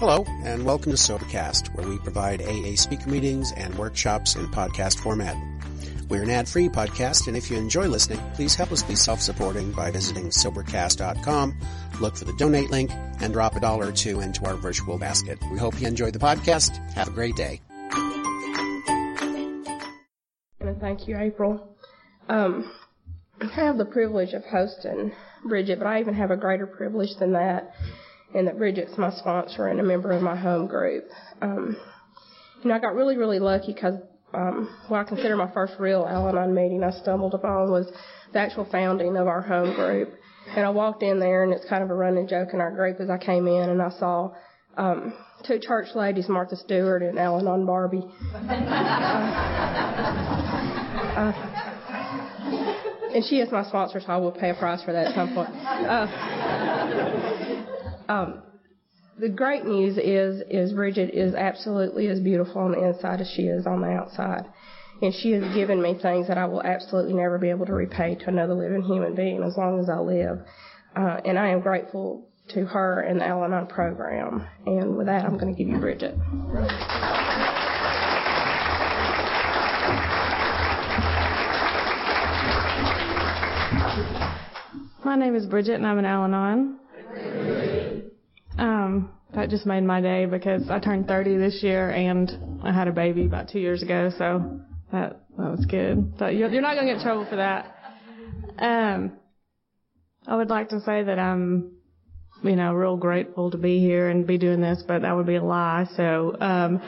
Hello, and welcome to Sobercast, where we provide AA speaker meetings and workshops in podcast format. We're an ad-free podcast, and if you enjoy listening, please help us be self-supporting by visiting Sobercast.com, look for the donate link, and drop a dollar or two into our virtual basket. We hope you enjoy the podcast. Have a great day. Thank you, April. Um, I have the privilege of hosting Bridget, but I even have a greater privilege than that and that Bridget's my sponsor and a member of my home group. Um, you know, I got really, really lucky because um, what I consider my first real Al-Anon meeting I stumbled upon was the actual founding of our home group. And I walked in there, and it's kind of a running joke in our group as I came in, and I saw um, two church ladies, Martha Stewart and Al-Anon Barbie. uh, uh, and she is my sponsor, so I will pay a price for that at some point. Uh, um, the great news is is Bridget is absolutely as beautiful on the inside as she is on the outside. And she has given me things that I will absolutely never be able to repay to another living human being as long as I live. Uh, and I am grateful to her and the Al Anon program. And with that, I'm going to give you Bridget. My name is Bridget, and I'm an Al Anon. Um, that just made my day because I turned 30 this year and I had a baby about two years ago, so that that was good. You're not gonna get in trouble for that. Um, I would like to say that I'm, you know, real grateful to be here and be doing this, but that would be a lie. So, um,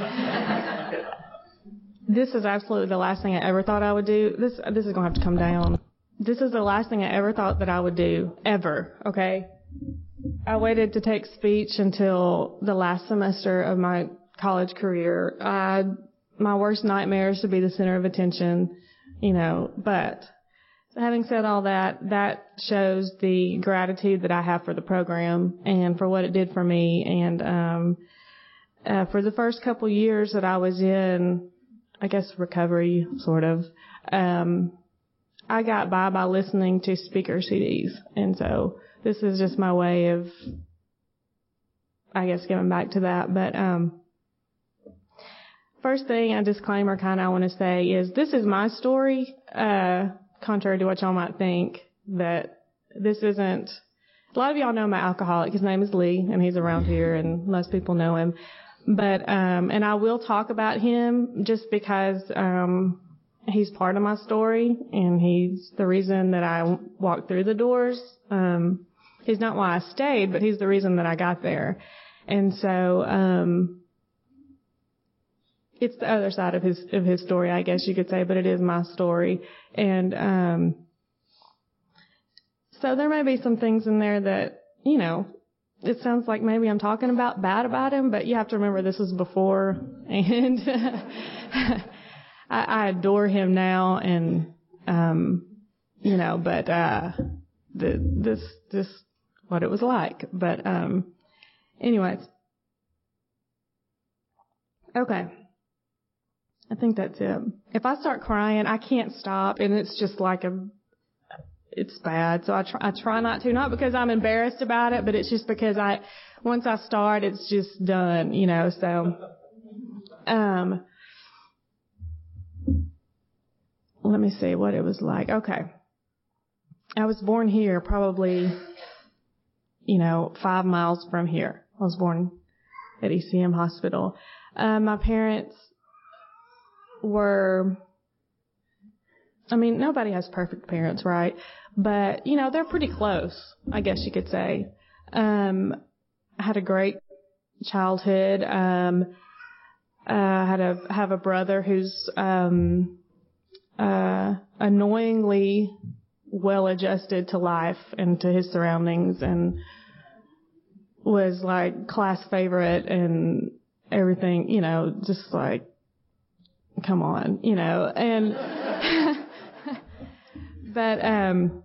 this is absolutely the last thing I ever thought I would do. This this is gonna have to come down. This is the last thing I ever thought that I would do ever. Okay. I waited to take speech until the last semester of my college career. I, my worst nightmare is to be the center of attention, you know, but having said all that, that shows the gratitude that I have for the program and for what it did for me. And, um, uh, for the first couple years that I was in, I guess recovery, sort of, um, I got by by listening to speaker CDs. And so, this is just my way of, I guess, giving back to that. But um, first thing, a disclaimer kind of I want to say is this is my story, uh, contrary to what y'all might think, that this isn't, a lot of y'all know my alcoholic. His name is Lee, and he's around here, and most people know him. But, um, and I will talk about him just because, um, he's part of my story, and he's the reason that I walked through the doors. Um, He's not why I stayed, but he's the reason that I got there. And so, um, it's the other side of his of his story, I guess you could say, but it is my story. And um, so there may be some things in there that you know. It sounds like maybe I'm talking about bad about him, but you have to remember this was before, and I, I adore him now, and um, you know, but uh, the, this this what it was like. But um, anyways, okay. I think that's it. If I start crying, I can't stop, and it's just like a, it's bad. So I try, I try not to, not because I'm embarrassed about it, but it's just because I, once I start, it's just done, you know. So, um, let me see what it was like. Okay. I was born here probably you know, five miles from here. I was born at ECM Hospital. Uh, my parents were, I mean, nobody has perfect parents, right? But, you know, they're pretty close, I guess you could say. Um, I had a great childhood. Um, uh, had a, have a brother who's, um, uh, annoyingly well adjusted to life and to his surroundings and was like class favorite and everything, you know, just like, come on, you know, and, but, um,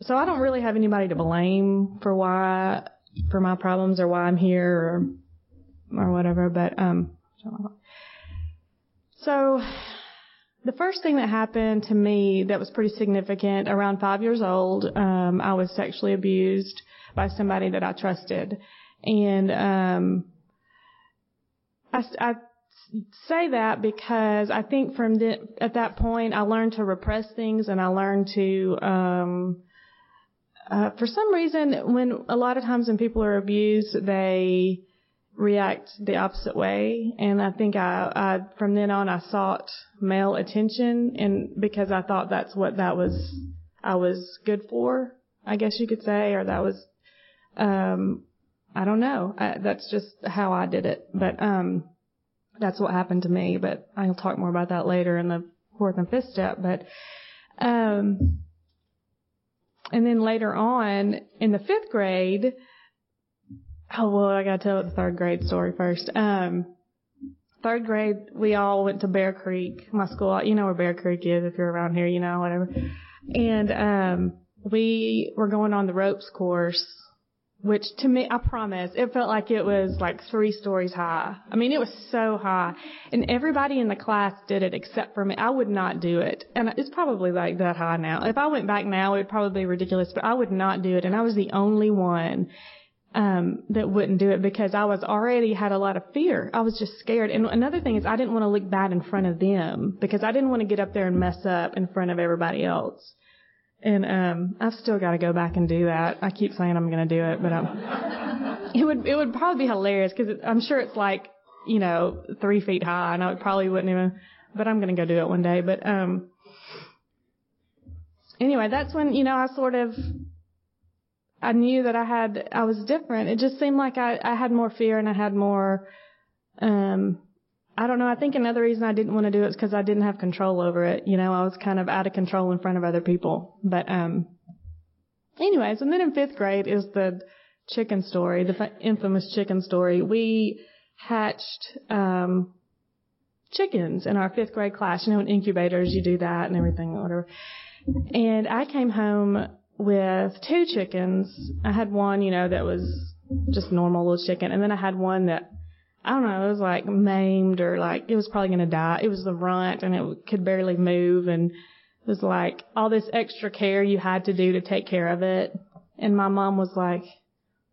so I don't really have anybody to blame for why, for my problems or why I'm here or, or whatever, but, um, so the first thing that happened to me that was pretty significant, around five years old, um, I was sexually abused by somebody that I trusted. And, um, I, I say that because I think from the, at that point I learned to repress things and I learned to, um, uh, for some reason, when a lot of times when people are abused, they react the opposite way. And I think I, I from then on, I sought male attention, and because I thought that's what that was, I was good for, I guess you could say, or that was, um, I don't know. I, that's just how I did it. But um, that's what happened to me. But I'll talk more about that later in the fourth and fifth step. But um, and then later on in the fifth grade, oh well, I gotta tell the third grade story first. Um, third grade, we all went to Bear Creek, my school. You know where Bear Creek is if you're around here, you know whatever. And um, we were going on the ropes course which to me, I promise, it felt like it was like three stories high. I mean, it was so high. And everybody in the class did it except for me. I would not do it. And it's probably like that high now. If I went back now, it would probably be ridiculous, but I would not do it. And I was the only one, um, that wouldn't do it because I was already had a lot of fear. I was just scared. And another thing is I didn't want to look bad in front of them because I didn't want to get up there and mess up in front of everybody else. And um I've still got to go back and do that. I keep saying I'm going to do it, but um, it would it would probably be hilarious because I'm sure it's like you know three feet high, and I probably wouldn't even. But I'm going to go do it one day. But um anyway, that's when you know I sort of I knew that I had I was different. It just seemed like I I had more fear and I had more um I don't know. I think another reason I didn't want to do it is because I didn't have control over it. You know, I was kind of out of control in front of other people. But, um, anyways, and then in fifth grade is the chicken story, the infamous chicken story. We hatched, um, chickens in our fifth grade class. You know, in incubators, you do that and everything, whatever. And I came home with two chickens. I had one, you know, that was just normal little chicken, and then I had one that I don't know, it was like maimed or like it was probably to die. It was the runt and it could barely move and it was like all this extra care you had to do to take care of it. And my mom was like,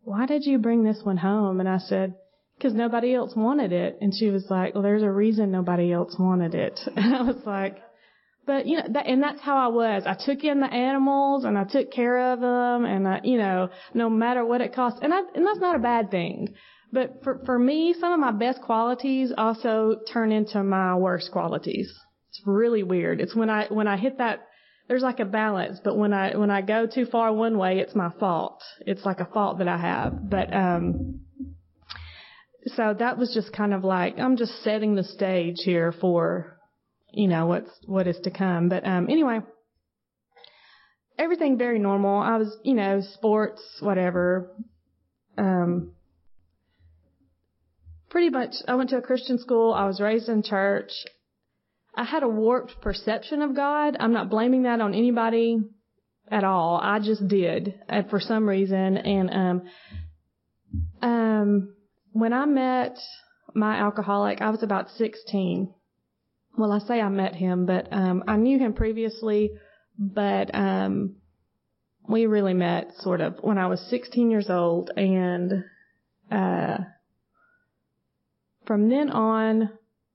why did you bring this one home? And I said, because nobody else wanted it. And she was like, well, there's a reason nobody else wanted it. And I was like, but you know, that, and that's how I was. I took in the animals and I took care of them and I, you know, no matter what it cost. And I, and that's not a bad thing. But for, for me, some of my best qualities also turn into my worst qualities. It's really weird. It's when I, when I hit that, there's like a balance, but when I, when I go too far one way, it's my fault. It's like a fault that I have. But, um, so that was just kind of like, I'm just setting the stage here for, you know, what's, what is to come. But, um, anyway, everything very normal. I was, you know, sports, whatever. Um, pretty much, I went to a Christian school. I was raised in church. I had a warped perception of God. I'm not blaming that on anybody at all. I just did uh, for some reason. And, um, um, when I met my alcoholic, I was about 16. Well, I say I met him, but, um, I knew him previously, but, um, we really met sort of when I was 16 years old and, uh, from then on,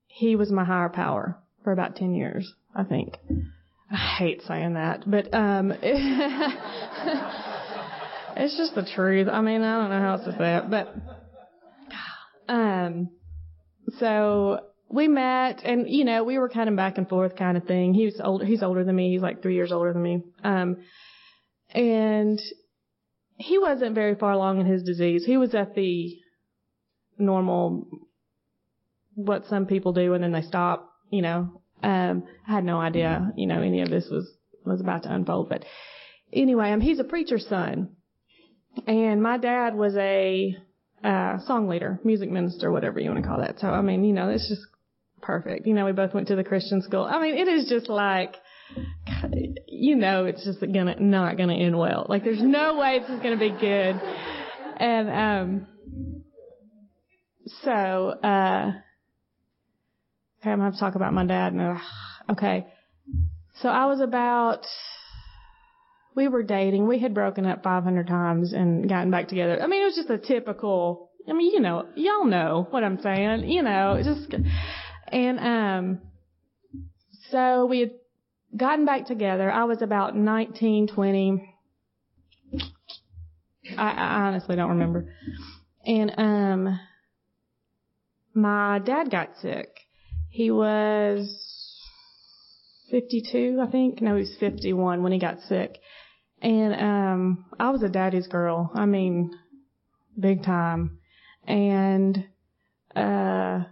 he was my higher power for about 10 years, I think. I hate saying that, but um it's just the truth. I mean, I don't know how else to say it, but um so we met and you know, we were kind of back and forth kind of thing. He was older he's older than me. He's like 3 years older than me. Um and he wasn't very far along in his disease. He was at the normal what some people do and then they stop, you know. Um, I had no idea, you know, any of this was, was about to unfold. But anyway, um, he's a preacher's son. And my dad was a, uh, song leader, music minister, whatever you want to call that. So, I mean, you know, it's just perfect. You know, we both went to the Christian school. I mean, it is just like, you know, it's just gonna, not gonna end well. Like, there's no way this is gonna be good. And, um, so, uh, Okay, I'm gonna have to talk about my dad now. Okay. So I was about, we were dating. We had broken up 500 times and gotten back together. I mean, it was just a typical I mean, you know, y'all know what I'm saying, you know, just, and, um, so we had gotten back together. I was about 19, 20. I, I honestly don't remember. And, um, my dad got sick. He was 52, I think. No, he was 51 when he got sick. And, um, I was a daddy's girl. I mean, big time. And, uh,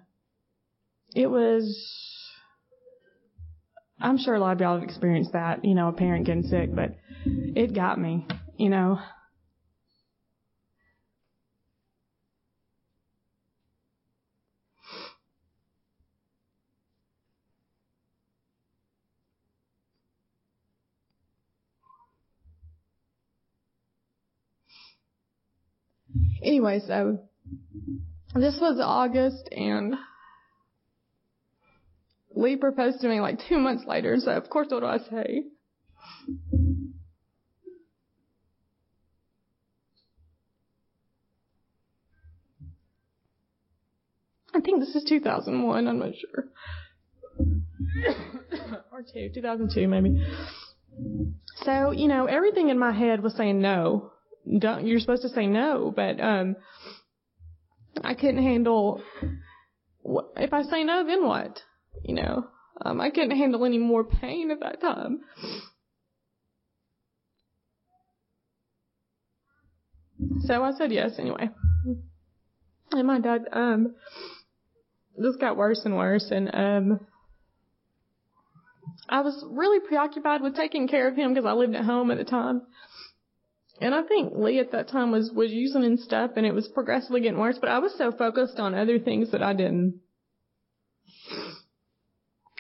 it was, I'm sure a lot of y'all have experienced that, you know, a parent getting sick, but it got me, you know. Anyway, so this was August and Lee proposed to me like two months later, so of course what do I say? I think this is 2001, I'm not sure. or two, 2002 maybe. So, you know, everything in my head was saying no. Don't, you're supposed to say no, but, um, I couldn't handle, if I say no, then what? You know, um, I couldn't handle any more pain at that time. So I said yes anyway. And my dad, um, this got worse and worse and, um, I was really preoccupied with taking care of him because I lived at home at the time. And I think Lee at that time was, was using and stuff and it was progressively getting worse, but I was so focused on other things that I didn't,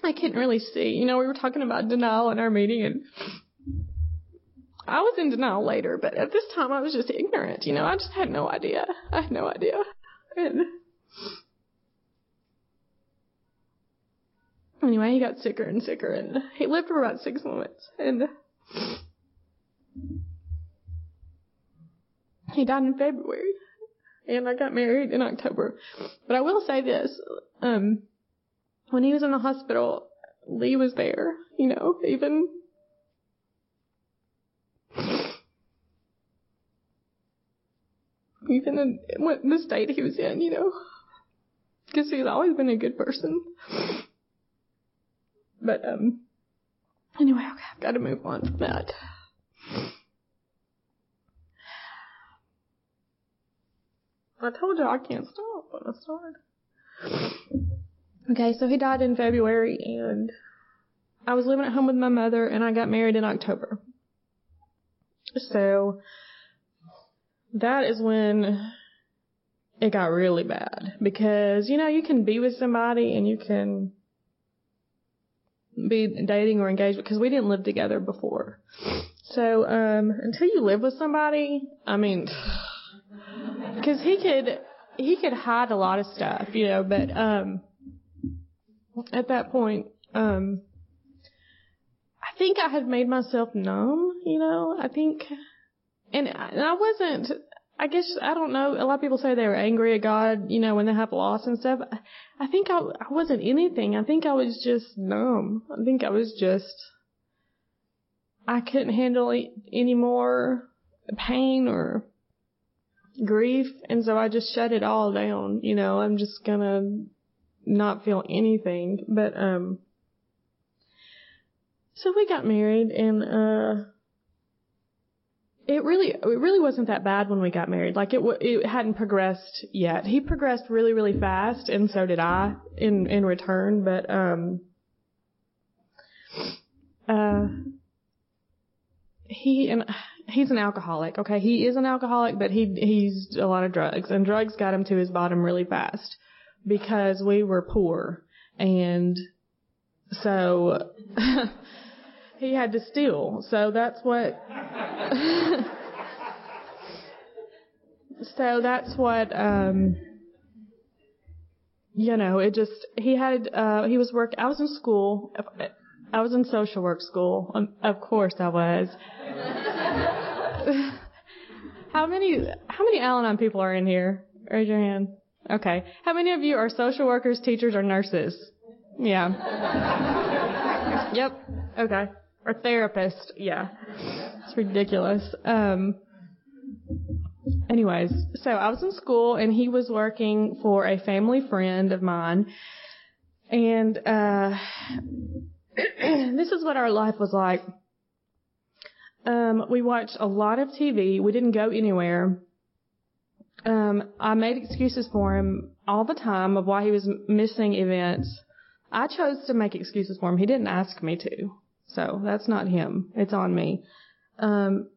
I couldn't really see. You know, we were talking about denial in our meeting and I was in denial later, but at this time I was just ignorant, you know, I just had no idea. I had no idea. And anyway, he got sicker and sicker and he lived for about six months and he died in February and I got married in October. But I will say this, um, when he was in the hospital, Lee was there, you know, even even in the state he was in, you know, because he's always been a good person. But um, anyway, okay, I've got to move on from that. I told you I can't stop when I start. Okay, so he died in February and I was living at home with my mother and I got married in October. So that is when it got really bad because, you know, you can be with somebody and you can be dating or engaged because we didn't live together before. So, um, until you live with somebody, I mean, cause he could, he could hide a lot of stuff, you know, but, um, at that point, um, I think I had made myself numb, you know, I think, and, and I wasn't, I guess, I don't know, a lot of people say they were angry at God, you know, when they have loss and stuff. I think I, I wasn't anything. I think I was just numb. I think I was just, I couldn't handle any more pain or grief, and so I just shut it all down, you know, I'm just gonna not feel anything. But um so we got married and uh it really it really wasn't that bad when we got married. Like it it hadn't progressed yet. He progressed really really fast and so did I in in return, but um uh he and he's an alcoholic. Okay, he is an alcoholic, but he he's a lot of drugs, and drugs got him to his bottom really fast because we were poor, and so he had to steal. So that's what. so that's what. um you know, it just he had uh he was work I was in school I was in social work school. Um, of course I was. how many how many Al-Anon people are in here? Raise your hand. Okay. How many of you are social workers, teachers, or nurses? Yeah. yep. Okay. Or therapist. Yeah. It's ridiculous. Um, anyways, so I was in school and he was working for a family friend of mine. And, uh, this is what our life was like. Um, we watched a lot of TV. We didn't go anywhere. Um, I made excuses for him all the time of why he was missing events. I chose to make excuses for him. He didn't ask me to. So that's not him. It's on me. Um,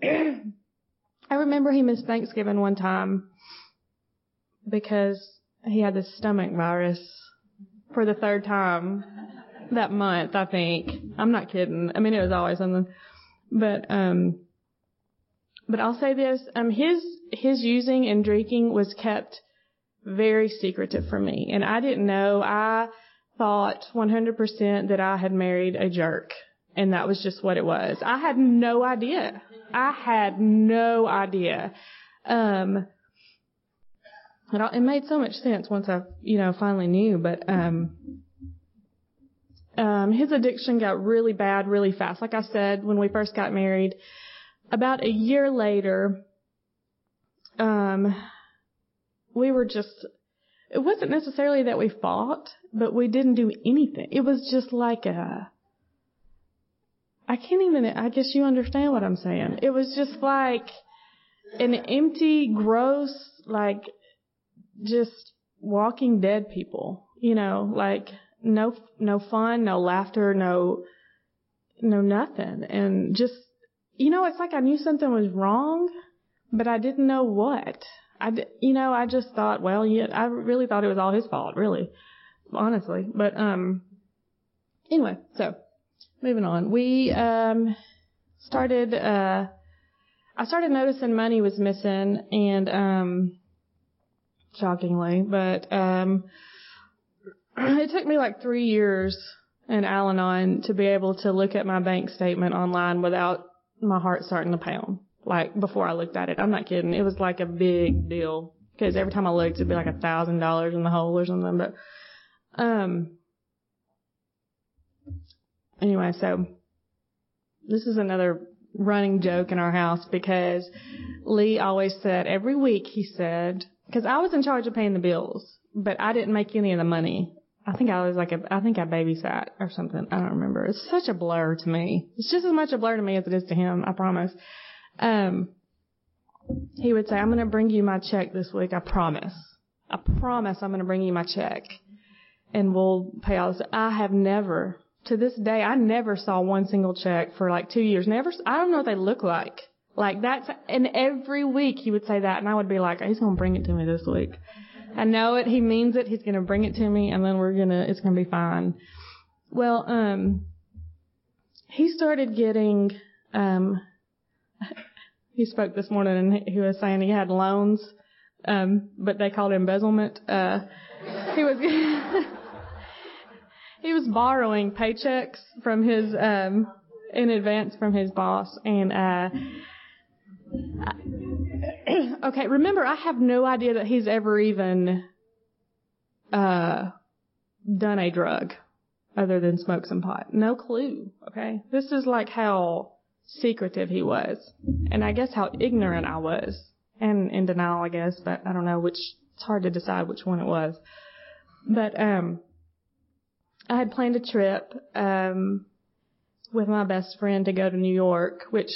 I remember he missed Thanksgiving one time because he had the stomach virus for the third time that month, I think. I'm not kidding. I mean, it was always something. But, um, but I'll say this, um, his, his using and drinking was kept very secretive for me. And I didn't know. I thought 100% that I had married a jerk. And that was just what it was. I had no idea. I had no idea. Um, it, it made so much sense once I, you know, finally knew, but, um, um, his addiction got really bad really fast. Like I said, when we first got married, about a year later, um, we were just, it wasn't necessarily that we fought, but we didn't do anything. It was just like a, I can't even, I guess you understand what I'm saying. It was just like an empty, gross, like just walking dead people, you know, like no, no fun, no laughter, no, no nothing. And just, you know, it's like I knew something was wrong, but I didn't know what. I, you know, I just thought, well, yeah, I really thought it was all his fault, really, honestly. But, um, anyway, so moving on. We, um, started, uh, I started noticing money was missing and, um, shockingly, but, um, it took me like three years in Al-Anon to be able to look at my bank statement online without my heart starting to pound like before I looked at it. I'm not kidding. It was like a big deal because every time I looked, it'd be like a thousand dollars in the hole or something. But um, anyway, so this is another running joke in our house because Lee always said every week he said because I was in charge of paying the bills, but I didn't make any of the money. I think I was like a, I think I babysat or something. I don't remember. It's such a blur to me. It's just as much a blur to me as it is to him. I promise. Um, he would say, I'm going to bring you my check this week. I promise. I promise I'm going to bring you my check and we'll pay all this. I have never, to this day, I never saw one single check for like two years. Never, I don't know what they look like. Like that's, and every week he would say that and I would be like, he's going to bring it to me this week. I know it. He means it. He's going to bring it to me and then we're going to, it's going to be fine. Well, um, he started getting, um, he spoke this morning and he was saying he had loans, um, but they called it embezzlement. Uh, he was he was borrowing paychecks from his um, in advance from his boss, and uh, okay. Remember, I have no idea that he's ever even uh, done a drug other than smoke some pot. No clue. Okay, this is like how secretive he was. And I guess how ignorant I was. And in denial, I guess, but I don't know which, it's hard to decide which one it was. But, um, I had planned a trip, um, with my best friend to go to New York, which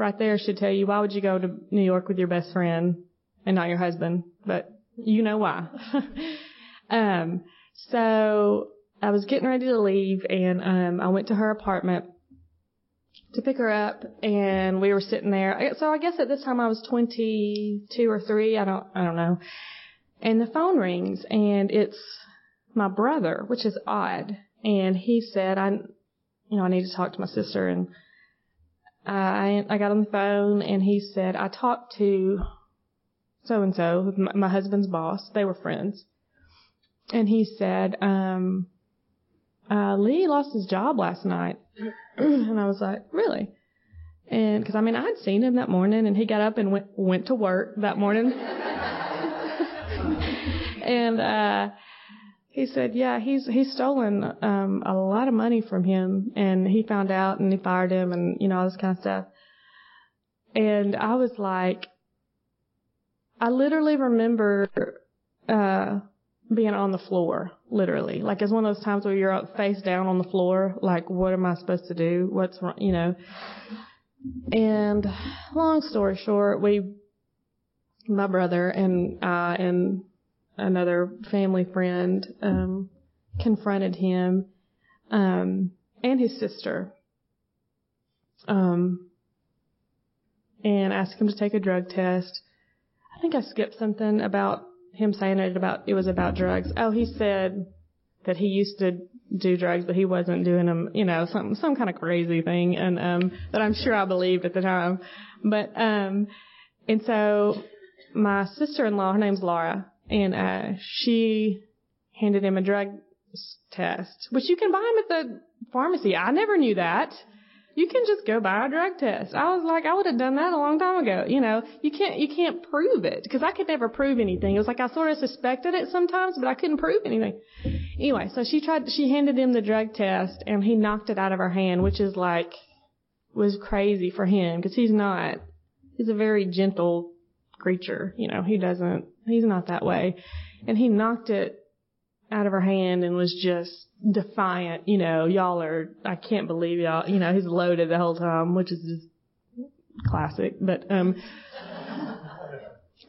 right there should tell you why would you go to New York with your best friend and not your husband? But you know why. um, so I was getting ready to leave and, um, I went to her apartment to pick her up and we were sitting there. So I guess at this time I was 22 or 3, I don't I don't know. And the phone rings and it's my brother, which is odd. And he said I you know, I need to talk to my sister and I I got on the phone and he said I talked to so and so, my husband's boss. They were friends. And he said um uh Lee lost his job last night. and I was like, really? And because I mean, I had seen him that morning, and he got up and went went to work that morning. and uh he said, yeah, he's he's stolen um a lot of money from him, and he found out, and he fired him, and you know all this kind of stuff. And I was like, I literally remember uh being on the floor, literally. Like it's one of those times where you're up face down on the floor, like what am I supposed to do? What's wrong, you know? And long story short, we, my brother and I and another family friend, um, confronted him, um, and his sister, um, and asked him to take a drug test. I think I skipped something about him saying it about it was about drugs. Oh, he said that he used to do drugs, but he wasn't doing them, you know, some some kind of crazy thing, and um, that I'm sure I believed at the time. But um, and so my sister-in-law, her name's Laura, and uh, she handed him a drug test, which you can buy them at the pharmacy. I never knew that you can just go buy a drug test. I was like, I would have done that a long time ago. You know, you can't, you can't prove it because I could never prove anything. It was like I sort of suspected it sometimes, but I couldn't prove anything. Anyway, so she tried, she handed him the drug test and he knocked it out of her hand, which is like, was crazy for him because he's not, he's a very gentle creature. You know, he doesn't, he's not that way. And he knocked it out of her hand and was just defiant, you know, y'all are, I can't believe y'all, you know, he's loaded the whole time, which is just classic, but, um,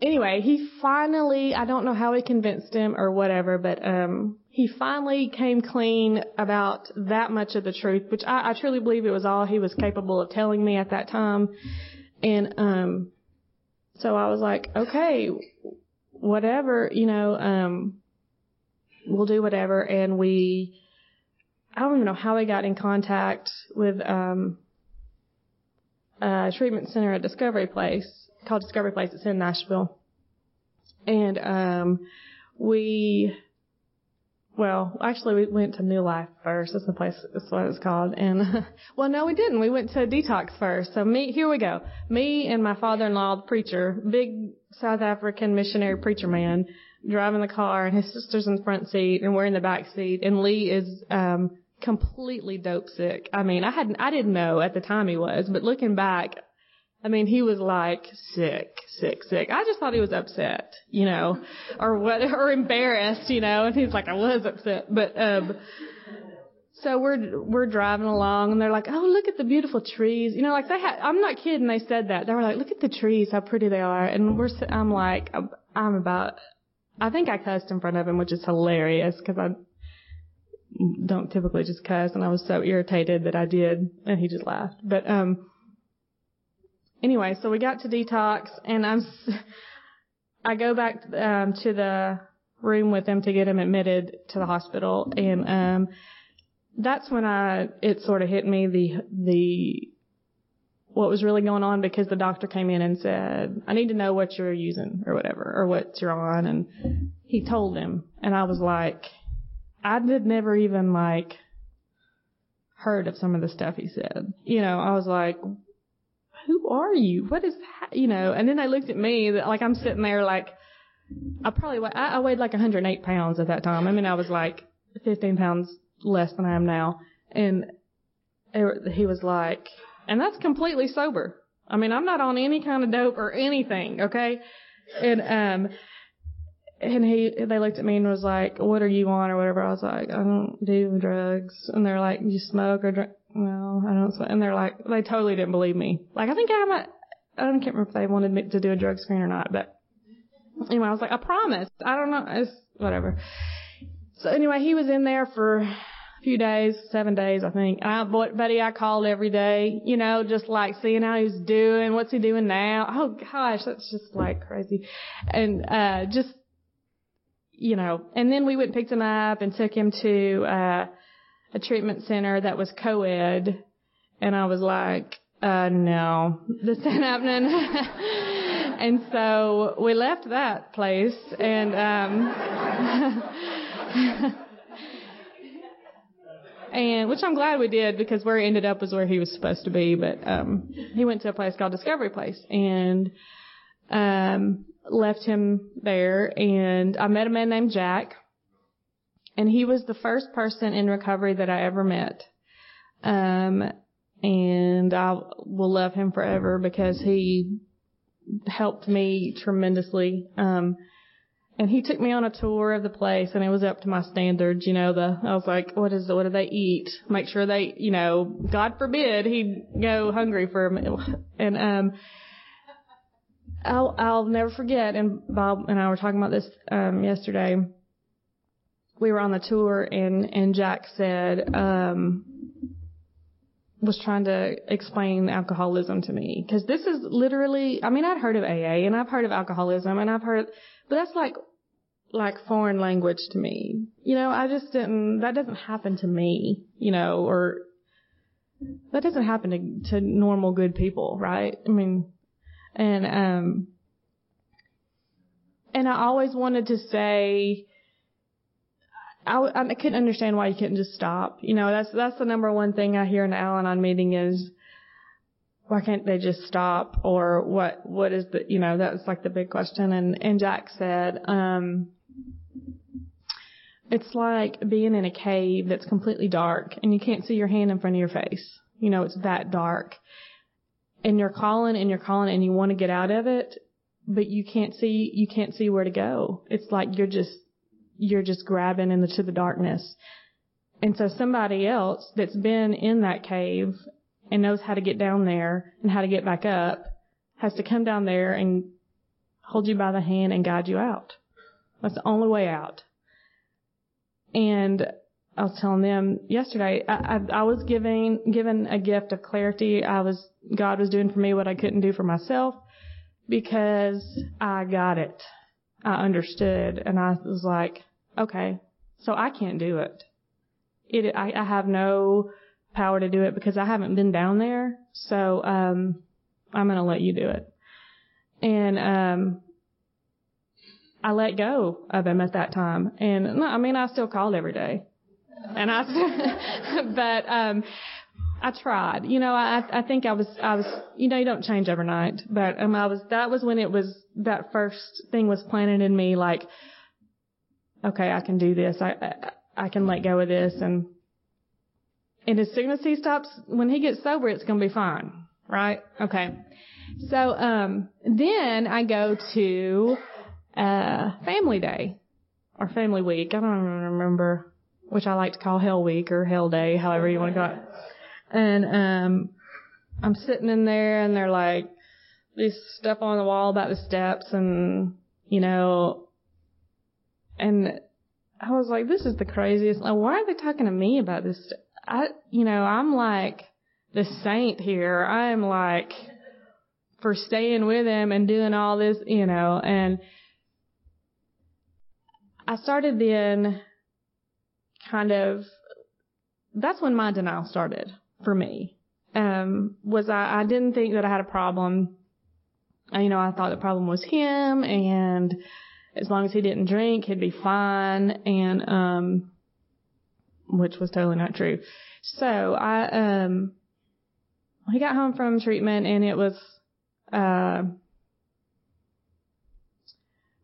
anyway, he finally, I don't know how he convinced him or whatever, but, um, he finally came clean about that much of the truth, which I, I truly believe it was all he was capable of telling me at that time. And, um, so I was like, okay, whatever, you know, um, we'll do whatever. And we, I don't even know how we got in contact with um, a treatment center at Discovery Place called Discovery Place. It's in Nashville, and um, we, well, actually we went to New Life first. That's the place. That's what it's called. And well, no, we didn't. We went to Detox first. So me, here we go. Me and my father-in-law, the preacher, big South African missionary preacher man driving the car and his sister's in the front seat and we're in the back seat and Lee is um completely dope sick. I mean, I hadn't I didn't know at the time he was, but looking back, I mean, he was like sick, sick, sick. I just thought he was upset, you know, or what or embarrassed, you know, and he's like I was upset, but um so we're we're driving along and they're like, "Oh, look at the beautiful trees." You know, like they had I'm not kidding, they said that. They were like, "Look at the trees, how pretty they are." And we're I'm like I'm about I think I cussed in front of him, which is hilarious because I don't typically just cuss, and I was so irritated that I did, and he just laughed. But um, anyway, so we got to detox, and I'm I go back um, to the room with him to get him admitted to the hospital, and um, that's when I it sort of hit me the the what was really going on because the doctor came in and said, I need to know what you're using or whatever, or what you're on. And he told him. And I was like, I did never even like heard of some of the stuff he said. You know, I was like, who are you? What is that? You know, and then they looked at me like I'm sitting there like, I probably, I, I weighed like 108 pounds at that time. I mean, I was like 15 pounds less than I am now. And it, he was like, and that's completely sober. I mean, I'm not on any kind of dope or anything, okay? And um and he they looked at me and was like, "What are you on?" or whatever. I was like, "I don't do drugs." And they're like, "You smoke or drink?" Well, I don't. Smoke. And they're like, they totally didn't believe me. Like, I think I might. I can't remember if they wanted me to do a drug screen or not, but anyway, I was like, I promise. I don't know. It's whatever. So anyway, he was in there for few days, seven days, I think. I, buddy, I called every day, you know, just like seeing how he's doing, what's he doing now. Oh gosh, that's just like crazy. And, uh, just, you know, and then we went and picked him up and took him to, uh, a treatment center that was co-ed. And I was like, uh, no, this ain't happening. and so we left that place and, um, and which I'm glad we did because where he ended up was where he was supposed to be. But um, he went to a place called Discovery Place, and um, left him there and I met a man named Jack and he was the first person in recovery that I ever met. Um, and I will love him forever because he helped me tremendously. Um, and he took me on a tour of the place and it was up to my standards, you know, the, I was like, what is, what do they eat? Make sure they, you know, God forbid he'd go hungry for a meal. And, um, I'll, I'll never forget, and Bob and I were talking about this, um, yesterday. We were on the tour and, and Jack said, um, was trying to explain alcoholism to me. Cause this is literally, I mean, I'd heard of AA and I've heard of alcoholism and I've heard, but that's like, like foreign language to me. You know, I just didn't, that doesn't happen to me, you know, or that doesn't happen to, to normal good people, right? I mean, and, um, and I always wanted to say, I, I couldn't understand why you couldn't just stop. You know, that's that's the number one thing I hear in the Al-Anon meeting is why can't they just stop or what what is the you know that was like the big question and and Jack said um it's like being in a cave that's completely dark and you can't see your hand in front of your face. You know, it's that dark. And you're calling and you're calling and you want to get out of it, but you can't see you can't see where to go. It's like you're just you're just grabbing into the darkness. And so somebody else that's been in that cave and knows how to get down there and how to get back up has to come down there and hold you by the hand and guide you out. That's the only way out. And I was telling them yesterday, I, I, I was giving, given a gift of clarity. I was, God was doing for me what I couldn't do for myself because I got it. I understood and I was like, Okay. So I can't do it. It, I, I have no power to do it because I haven't been down there. So, um, I'm going to let you do it. And, um, I let go of him at that time. And I mean, I still called every day. And I, but, um, I tried. You know, I I think I was I was you know you don't change overnight, but um I was that was when it was that first thing was planted in me like okay, I can do this. I, I, I can let go of this. And, and as soon as he stops, when he gets sober, it's going to be fine. Right? Okay. So, um, then I go to, uh, family day or family week. I don't even remember which I like to call hell week or hell day, however you want to call it. And, um, I'm sitting in there and they're like, this stuff on the wall about the steps and, you know, and I was like, this is the craziest. Like, why are they talking to me about this? I, you know, I'm like the saint here. I'm like for staying with him and doing all this, you know, and I started then kind of, that's when my denial started for me. Um, was I, I didn't think that I had a problem. You know, I thought the problem was him and, as long as he didn't drink, he'd be fine, and um, which was totally not true. So I um, he got home from treatment, and it was uh,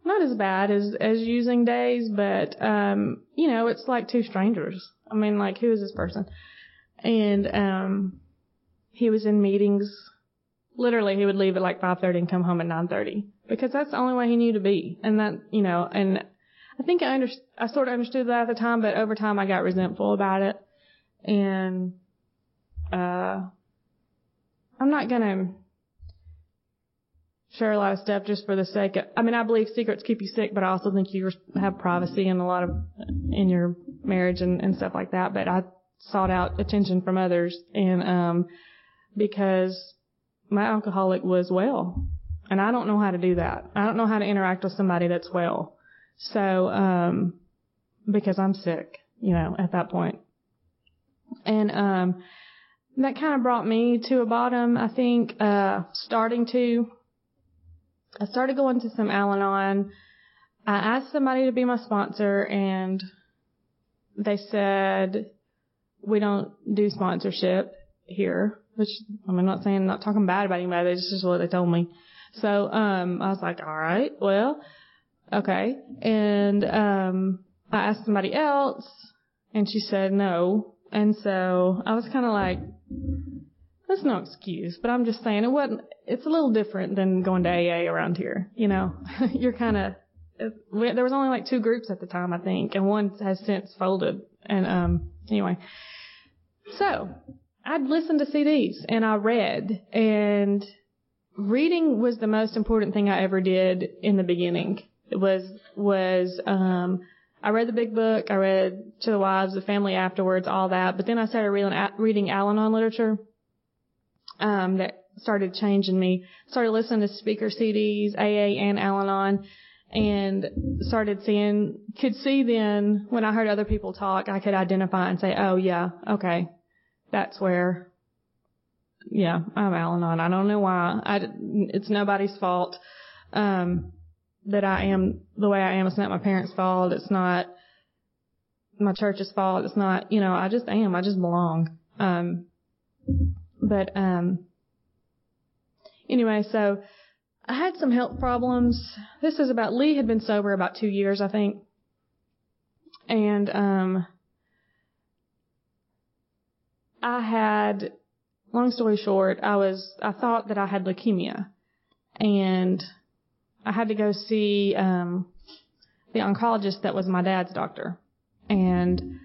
not as bad as as using days, but um, you know, it's like two strangers. I mean, like who is this person? And um, he was in meetings. Literally, he would leave at like 5:30 and come home at 9:30 because that's the only way he knew to be. And that, you know, and I think I under, I sort of understood that at the time, but over time I got resentful about it. And, uh, I'm not gonna share a lot of stuff just for the sake of, I mean, I believe secrets keep you sick, but I also think you have privacy in a lot of, in your marriage and, and stuff like that. But I sought out attention from others and, um, because my alcoholic was well and I don't know how to do that. I don't know how to interact with somebody that's well. So, um, because I'm sick, you know, at that point. And, um, that kind of brought me to a bottom, I think, uh, starting to, I started going to some Al-Anon. I asked somebody to be my sponsor and they said, we don't do sponsorship here, which I'm not saying, I'm not talking bad about anybody, this is just what they told me. So, um, I was like, all right, well, okay. And, um, I asked somebody else and she said no. And so I was kind of like, that's no excuse, but I'm just saying it wasn't, it's a little different than going to AA around here. You know, you're kind of, there was only like two groups at the time, I think, and one has since folded. And, um, anyway, so I'd listened to CDs and I read and reading was the most important thing I ever did in the beginning. It was, was, um, I read the big book, I read To the Wives, The Family Afterwards, all that, but then I started reading, reading Al-Anon literature, um, that started changing me. Started listening to speaker CDs, AA and Al-Anon, and started seeing, could see then when I heard other people talk, I could identify and say, oh yeah, okay, that's where, yeah, I'm Al-Anon. I don't know why. I, it's nobody's fault. Um, that I am the way I am. It's not my parents' fault. It's not my church's fault. It's not, you know, I just am. I just belong. Um, but, um, anyway, so I had some health problems. This is about, Lee had been sober about two years, I think. And, um, I had, long story short, I was, I thought that I had leukemia. And I had to go see, um, the oncologist that was my dad's doctor. And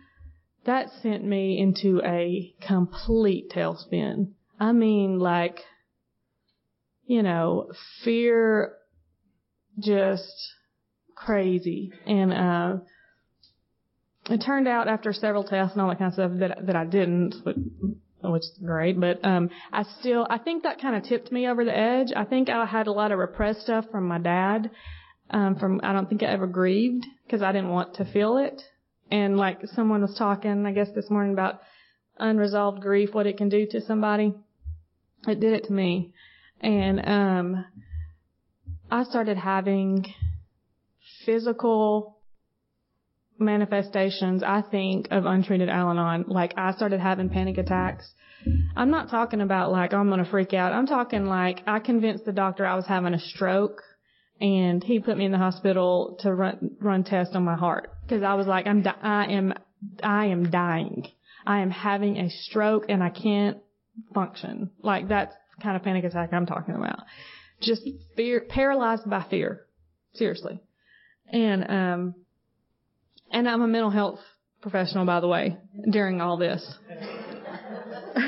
that sent me into a complete tailspin. I mean, like, you know, fear just crazy. And, uh, it turned out after several tests and all that kind of stuff that that I didn't, but, which is great. But um, I still, I think that kind of tipped me over the edge. I think I had a lot of repressed stuff from my dad. Um, from I don't think I ever grieved because I didn't want to feel it. And like someone was talking, I guess this morning about unresolved grief, what it can do to somebody. It did it to me, and um, I started having physical manifestations, I think, of untreated Al-Anon. Like, I started having panic attacks. I'm not talking about like, I'm gonna freak out. I'm talking like, I convinced the doctor I was having a stroke and he put me in the hospital to run, run tests on my heart. Cause I was like, I'm, di- I am, I am dying. I am having a stroke and I can't function. Like, that's kind of panic attack I'm talking about. Just fear, paralyzed by fear. Seriously. And, um, and I'm a mental health professional, by the way, during all this.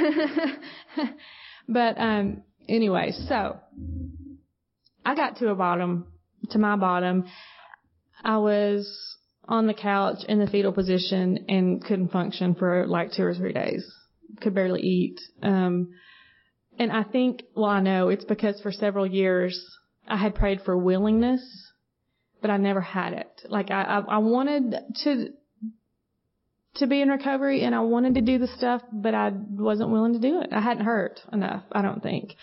but um, anyway, so I got to a bottom, to my bottom. I was on the couch in the fetal position and couldn't function for like two or three days. Could barely eat. Um, and I think, well, I know it's because for several years I had prayed for willingness but I never had it. Like I, I, I wanted to, to be in recovery and I wanted to do the stuff, but I wasn't willing to do it. I hadn't hurt enough, I don't think.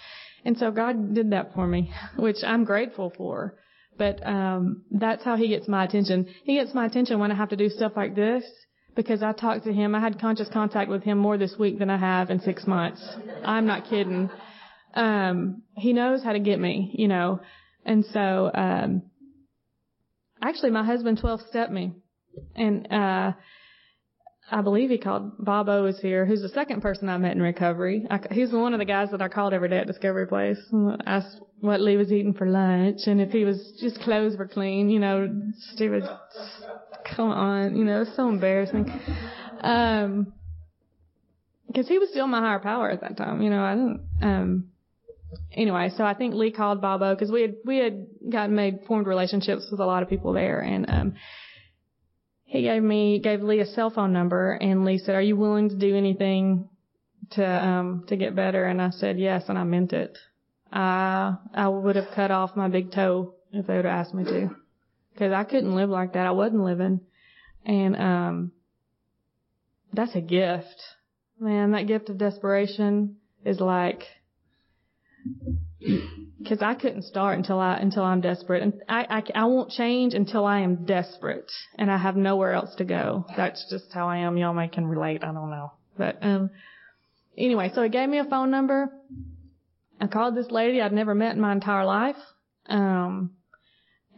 And so God did that for me, which I'm grateful for. But um that's how he gets my attention. He gets my attention when I have to do stuff like this because I talked to him. I had conscious contact with him more this week than I have in 6 months. I'm not kidding. Um he knows how to get me, you know. And so um Actually, my husband 12 stepped me. And, uh, I believe he called Bob O is here, who's the second person I met in recovery. I, he's one of the guys that I called every day at Discovery Place. Asked what Lee was eating for lunch and if he was just clothes were clean. You know, stupid. Come on, you know, it's so embarrassing. Um, because he was still my higher power at that time. You know, I didn't. Um, anyway, so I think Lee called Bobo because we had we had gotten made formed relationships with a lot of people there, and um, he gave me gave Lee a cell phone number, and Lee said, "Are you willing to do anything to um to get better?" And I said yes, and I meant it. I I would have cut off my big toe if they would have asked me to, because I couldn't live like that. I wasn't living, and um, that's a gift, man. That gift of desperation is like because I couldn't start until I until I'm desperate, and I, I I won't change until I am desperate, and I have nowhere else to go. That's just how I am. Y'all may can relate. I don't know, but um, anyway, so he gave me a phone number, I called this lady I'd never met in my entire life. Um,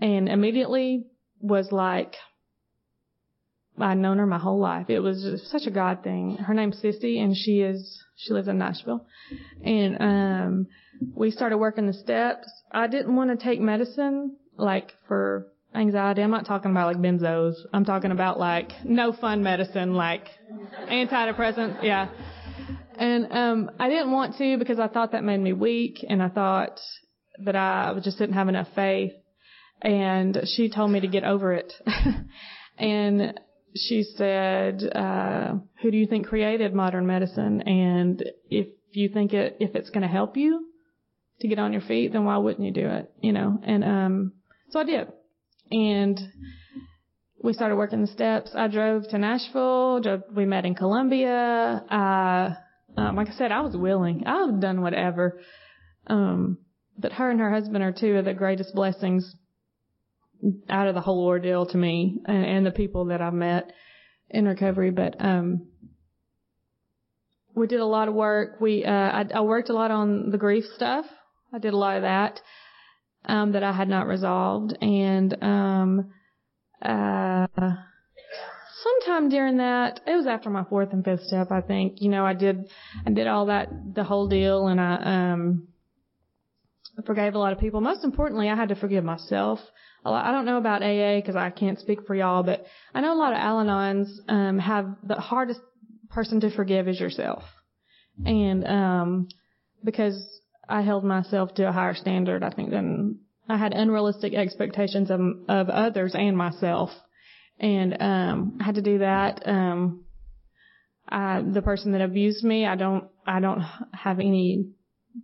and immediately was like, I'd known her my whole life. It was just such a God thing. Her name's Sissy and she is, she lives in Nashville. And, um, we started working the steps. I didn't want to take medicine, like for anxiety. I'm not talking about like benzos. I'm talking about like no fun medicine, like antidepressants. Yeah. And, um, I didn't want to because I thought that made me weak and I thought that I just didn't have enough faith. And she told me to get over it. and she said, uh, who do you think created modern medicine? And if you think it, if it's going to help you to get on your feet, then why wouldn't you do it? You know, and, um, so I did. And we started working the steps. I drove to Nashville. Drove, we met in Columbia. I, um, like I said, I was willing. I've done whatever. Um, but her and her husband are two of the greatest blessings out of the whole ordeal to me and, and the people that I've met in recovery. But um, we did a lot of work. We uh, I, I worked a lot on the grief stuff. I did a lot of that um, that I had not resolved, and um, uh, sometime during that, it was after my fourth and fifth step, I think. You know, I did I did all that the whole deal, and I um, forgave a lot of people. Most importantly, I had to forgive myself I don't know about AA because I can't speak for y'all, but I know a lot of Al-Anons um, have the hardest person to forgive is yourself, and um, because I held myself to a higher standard, I think than I had unrealistic expectations of of others and myself, and um, I had to do that. Um, I, the person that abused me, I don't I don't have any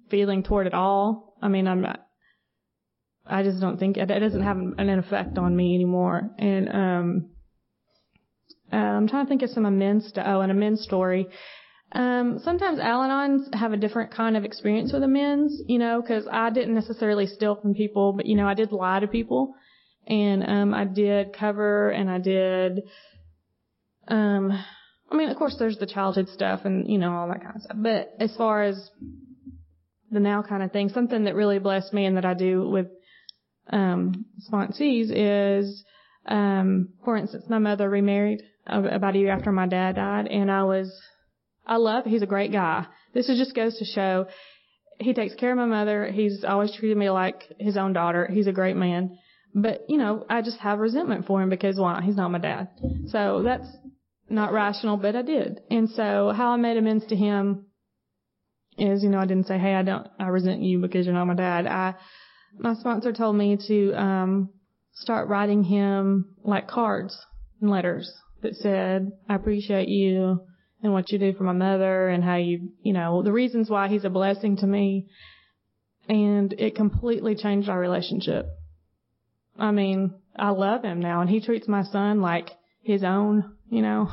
feeling toward at all. I mean, I'm not I just don't think it, doesn't have an effect on me anymore. And um, uh, I'm trying to think of some amends to oh, an amends story. Um, sometimes Al-Anons have a different kind of experience with amends, you know, because I didn't necessarily steal from people, but you know, I did lie to people, and um, I did cover, and I did. Um, I mean, of course, there's the childhood stuff, and you know, all that kind of stuff. But as far as the now kind of thing, something that really blessed me and that I do with um, sponsees is, um, for instance, my mother remarried about a year after my dad died, and I was, I love, he's a great guy. This just goes to show he takes care of my mother. He's always treated me like his own daughter. He's a great man. But, you know, I just have resentment for him because why? He's not my dad. So that's not rational, but I did. And so how I made amends to him is, you know, I didn't say, hey, I don't, I resent you because you're not my dad. I my sponsor told me to um, start writing him like cards and letters that said, I appreciate you and what you do for my mother and how you, you know, the reasons why he's a blessing to me. And it completely changed our relationship. I mean, I love him now and he treats my son like his own, you know.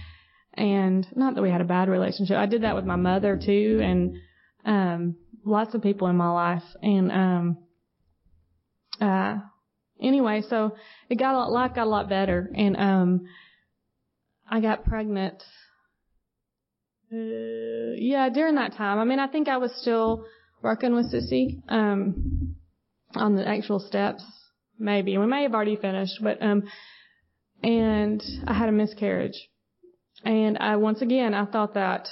and not that we had a bad relationship. I did that with my mother too and um lots of people in my life and um uh, anyway, so it got a lot, life got a lot better, and um, I got pregnant. Uh, yeah, during that time. I mean, I think I was still working with Sissy um, on the actual steps, maybe. We may have already finished, but um, and I had a miscarriage, and I once again I thought that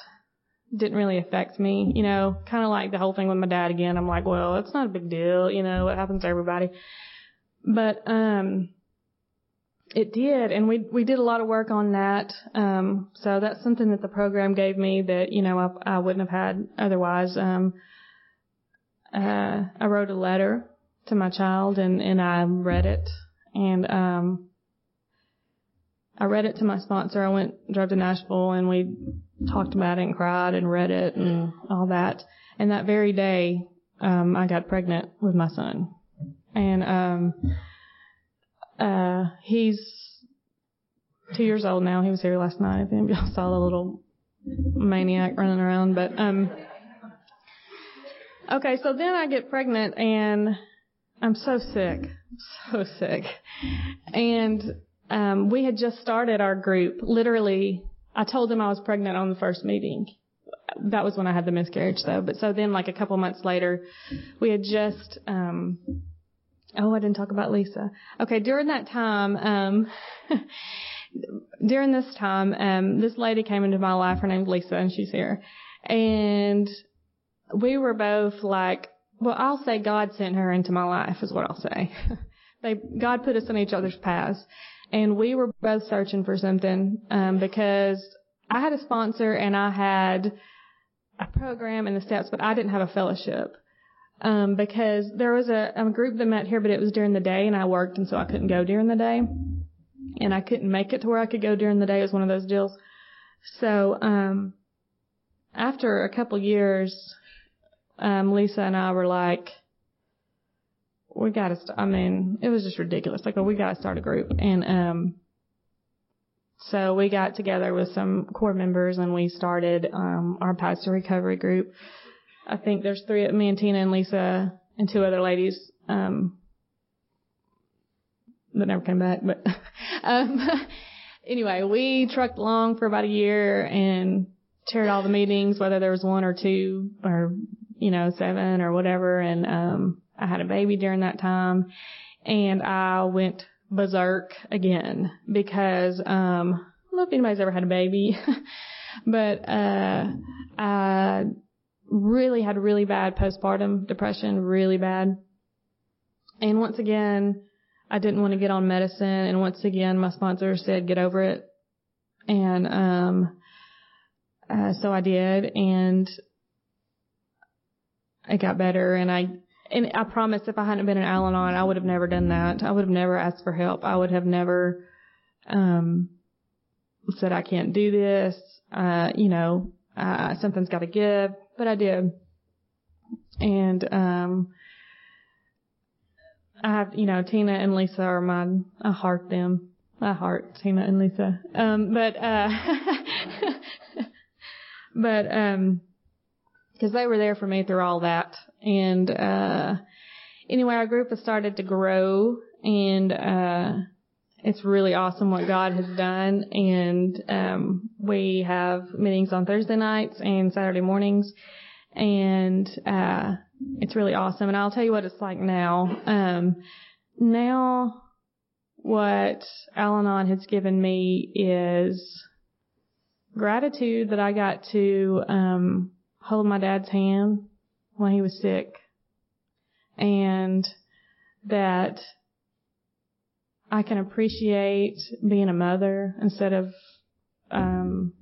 didn't really affect me, you know, kind of like the whole thing with my dad again. I'm like, well, it's not a big deal, you know, it happens to everybody. But, um, it did, and we we did a lot of work on that. Um, so that's something that the program gave me that you know I, I wouldn't have had otherwise. Um, uh, I wrote a letter to my child, and and I read it, and um, I read it to my sponsor. I went drove to Nashville, and we talked about it and cried and read it and all that. And that very day, um, I got pregnant with my son. And, um, uh, he's two years old now. He was here last night. I think y'all saw the little maniac running around, but, um, okay, so then I get pregnant and I'm so sick, so sick. And, um, we had just started our group literally I told them I was pregnant on the first meeting. that was when I had the miscarriage though. But so then like a couple months later, we had just, um, oh, I didn't talk about Lisa. Okay. During that time, um, during this time, um, this lady came into my life. Her name's Lisa and she's here. And we were both like, well, I'll say God sent her into my life is what I'll say. they, God put us in each other's paths. And we were both searching for something, um, because I had a sponsor and I had a program and the steps, but I didn't have a fellowship. Um, because there was a, a group that met here, but it was during the day and I worked and so I couldn't go during the day. And I couldn't make it to where I could go during the day. It was one of those deals. So, um, after a couple years, um, Lisa and I were like, we gotta, st- I mean, it was just ridiculous. Like, well, we gotta start a group. And, um, so we got together with some core members and we started, um, our pastor recovery group. I think there's three, me and Tina and Lisa and two other ladies, um, that never came back, but, um, anyway, we trucked along for about a year and chaired all the meetings, whether there was one or two or, you know, seven or whatever. And, um, I had a baby during that time and I went berserk again because, um, I don't know if anybody's ever had a baby, but, uh, I really had really bad postpartum depression, really bad. And once again, I didn't want to get on medicine. And once again, my sponsor said, get over it. And, um, uh, so I did and it got better and I, and I promise if I hadn't been in Al-Anon, I would have never done that. I would have never asked for help. I would have never, um, said I can't do this. Uh, you know, uh, something's got to give, but I did. And, um, I have, you know, Tina and Lisa are my, I heart them. I heart Tina and Lisa. Um, but, uh, but, um, cause they were there for me through all that. And, uh, anyway, our group has started to grow and, uh, it's really awesome what God has done. And, um, we have meetings on Thursday nights and Saturday mornings. And, uh, it's really awesome. And I'll tell you what it's like now. Um, now what Al-Anon has given me is gratitude that I got to, um, hold my dad's hand when he was sick and that I can appreciate being a mother instead of um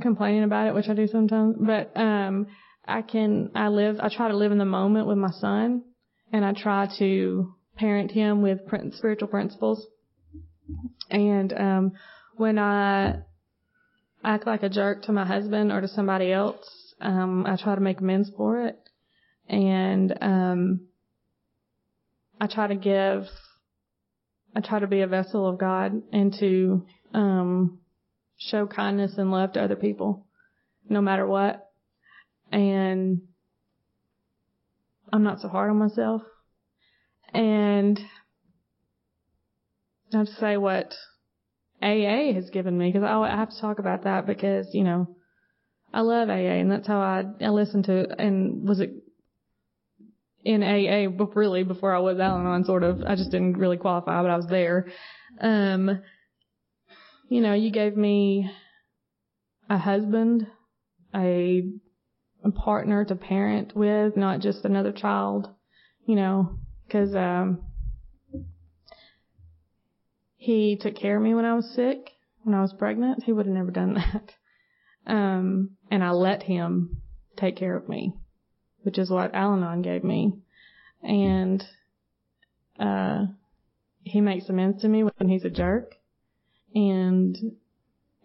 complaining about it, which I do sometimes. But um I can I live I try to live in the moment with my son and I try to parent him with spiritual principles. And um when I act like a jerk to my husband or to somebody else, um I try to make amends for it. And um I try to give I try to be a vessel of God and to um show kindness and love to other people no matter what and I'm not so hard on myself. And I have to say what AA has given me because I have to talk about that because you know I love AA and that's how I I listened to and was it in AA really before I was Al-Anon sort of I just didn't really qualify but I was there. Um, you know you gave me a husband, a a partner to parent with, not just another child, you know, because um, he took care of me when I was sick, when I was pregnant. He would have never done that. Um, and I let him take care of me, which is what Al-Anon gave me. And uh, he makes amends to me when he's a jerk, and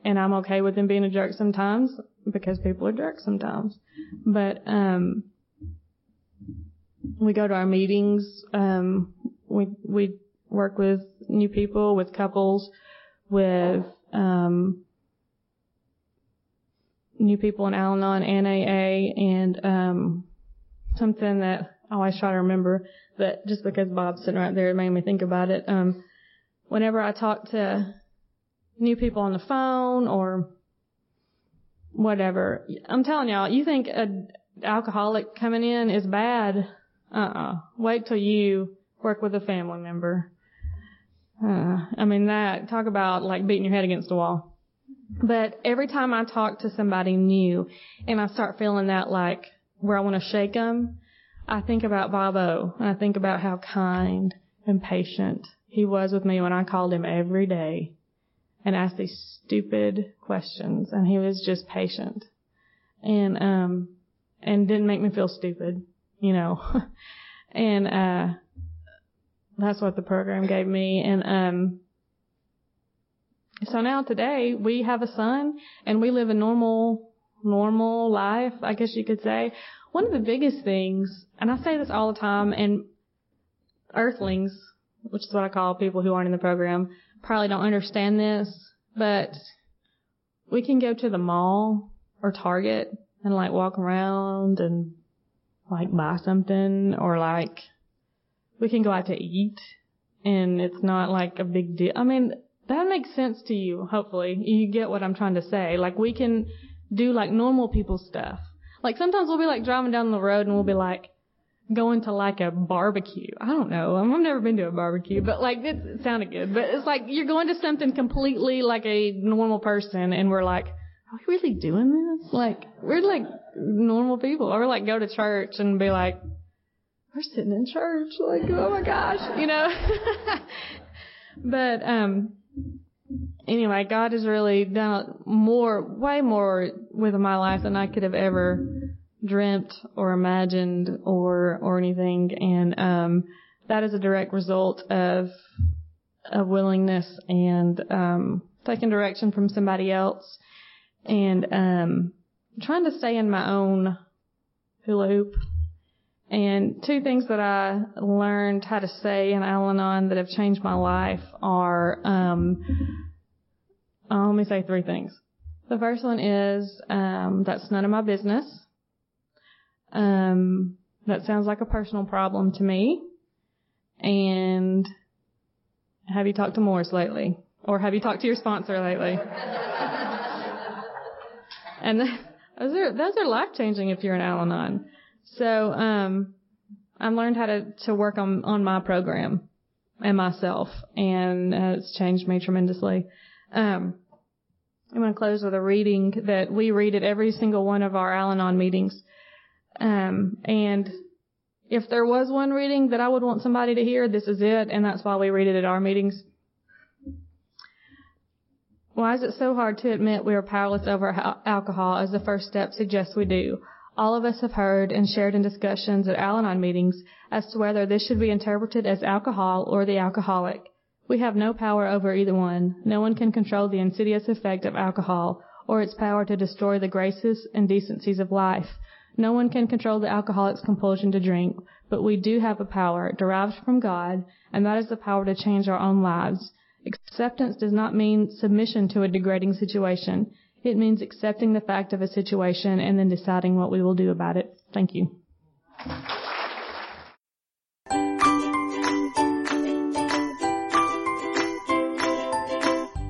and I'm okay with him being a jerk sometimes because people are jerks sometimes. But um we go to our meetings, um we we work with new people, with couples, with um new people in Al-Anon and AA and um something that I always try to remember But just because Bob's sitting right there it made me think about it. Um whenever I talk to new people on the phone or whatever. I'm telling y'all, you think a alcoholic coming in is bad? Uh-uh. Wait till you work with a family member. Uh, I mean that, talk about like beating your head against a wall. But every time I talk to somebody new and I start feeling that like where I want to shake them, I think about Bobo and I think about how kind and patient he was with me when I called him every day and asked these stupid questions and he was just patient and um and didn't make me feel stupid, you know. and uh that's what the program gave me and um so now today we have a son and we live a normal normal life, I guess you could say. One of the biggest things, and I say this all the time, and earthlings, which is what I call people who aren't in the program, probably don't understand this, but we can go to the mall or Target and like walk around and like buy something or like we can go out to eat and it's not like a big deal. I mean, that makes sense to you, hopefully. You get what I'm trying to say. Like we can do like normal people stuff. Like sometimes we'll be like driving down the road and we'll be like going to like a barbecue. I don't know. I've never been to a barbecue, but like it sounded good. But it's like you're going to something completely like a normal person and we're like, are we really doing this? Like we're like normal people. Or like go to church and be like, we're sitting in church. Like, oh my gosh, you know? but, um, anyway, God has really done more, way more with my life than I could have ever dreamt or imagined or or anything, and um, that is a direct result of a willingness and um, taking direction from somebody else, and um, trying to stay in my own hula hoop. And two things that I learned how to say in Al-Anon that have changed my life are um, uh, let me say three things. The first one is um, that's none of my business. Um, that sounds like a personal problem to me. And have you talked to Morris lately? Or have you talked to your sponsor lately? and those are those are life changing if you're an Al-Anon. So um, I learned how to to work on on my program and myself, and uh, it's changed me tremendously. Um, I'm going to close with a reading that we read at every single one of our Al-Anon meetings. Um, and if there was one reading that I would want somebody to hear, this is it, and that's why we read it at our meetings. Why is it so hard to admit we are powerless over alcohol as the first step suggests we do? All of us have heard and shared in discussions at Al-Anon meetings as to whether this should be interpreted as alcohol or the alcoholic. We have no power over either one. No one can control the insidious effect of alcohol or its power to destroy the graces and decencies of life. No one can control the alcoholic's compulsion to drink, but we do have a power derived from God, and that is the power to change our own lives. Acceptance does not mean submission to a degrading situation. It means accepting the fact of a situation and then deciding what we will do about it. Thank you.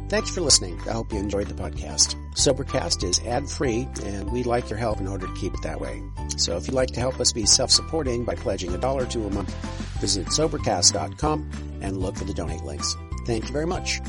Thanks for listening. I hope you enjoyed the podcast. Sobercast is ad-free, and we'd like your help in order to keep it that way. So if you'd like to help us be self-supporting by pledging a dollar to a month, visit Sobercast.com and look for the donate links. Thank you very much.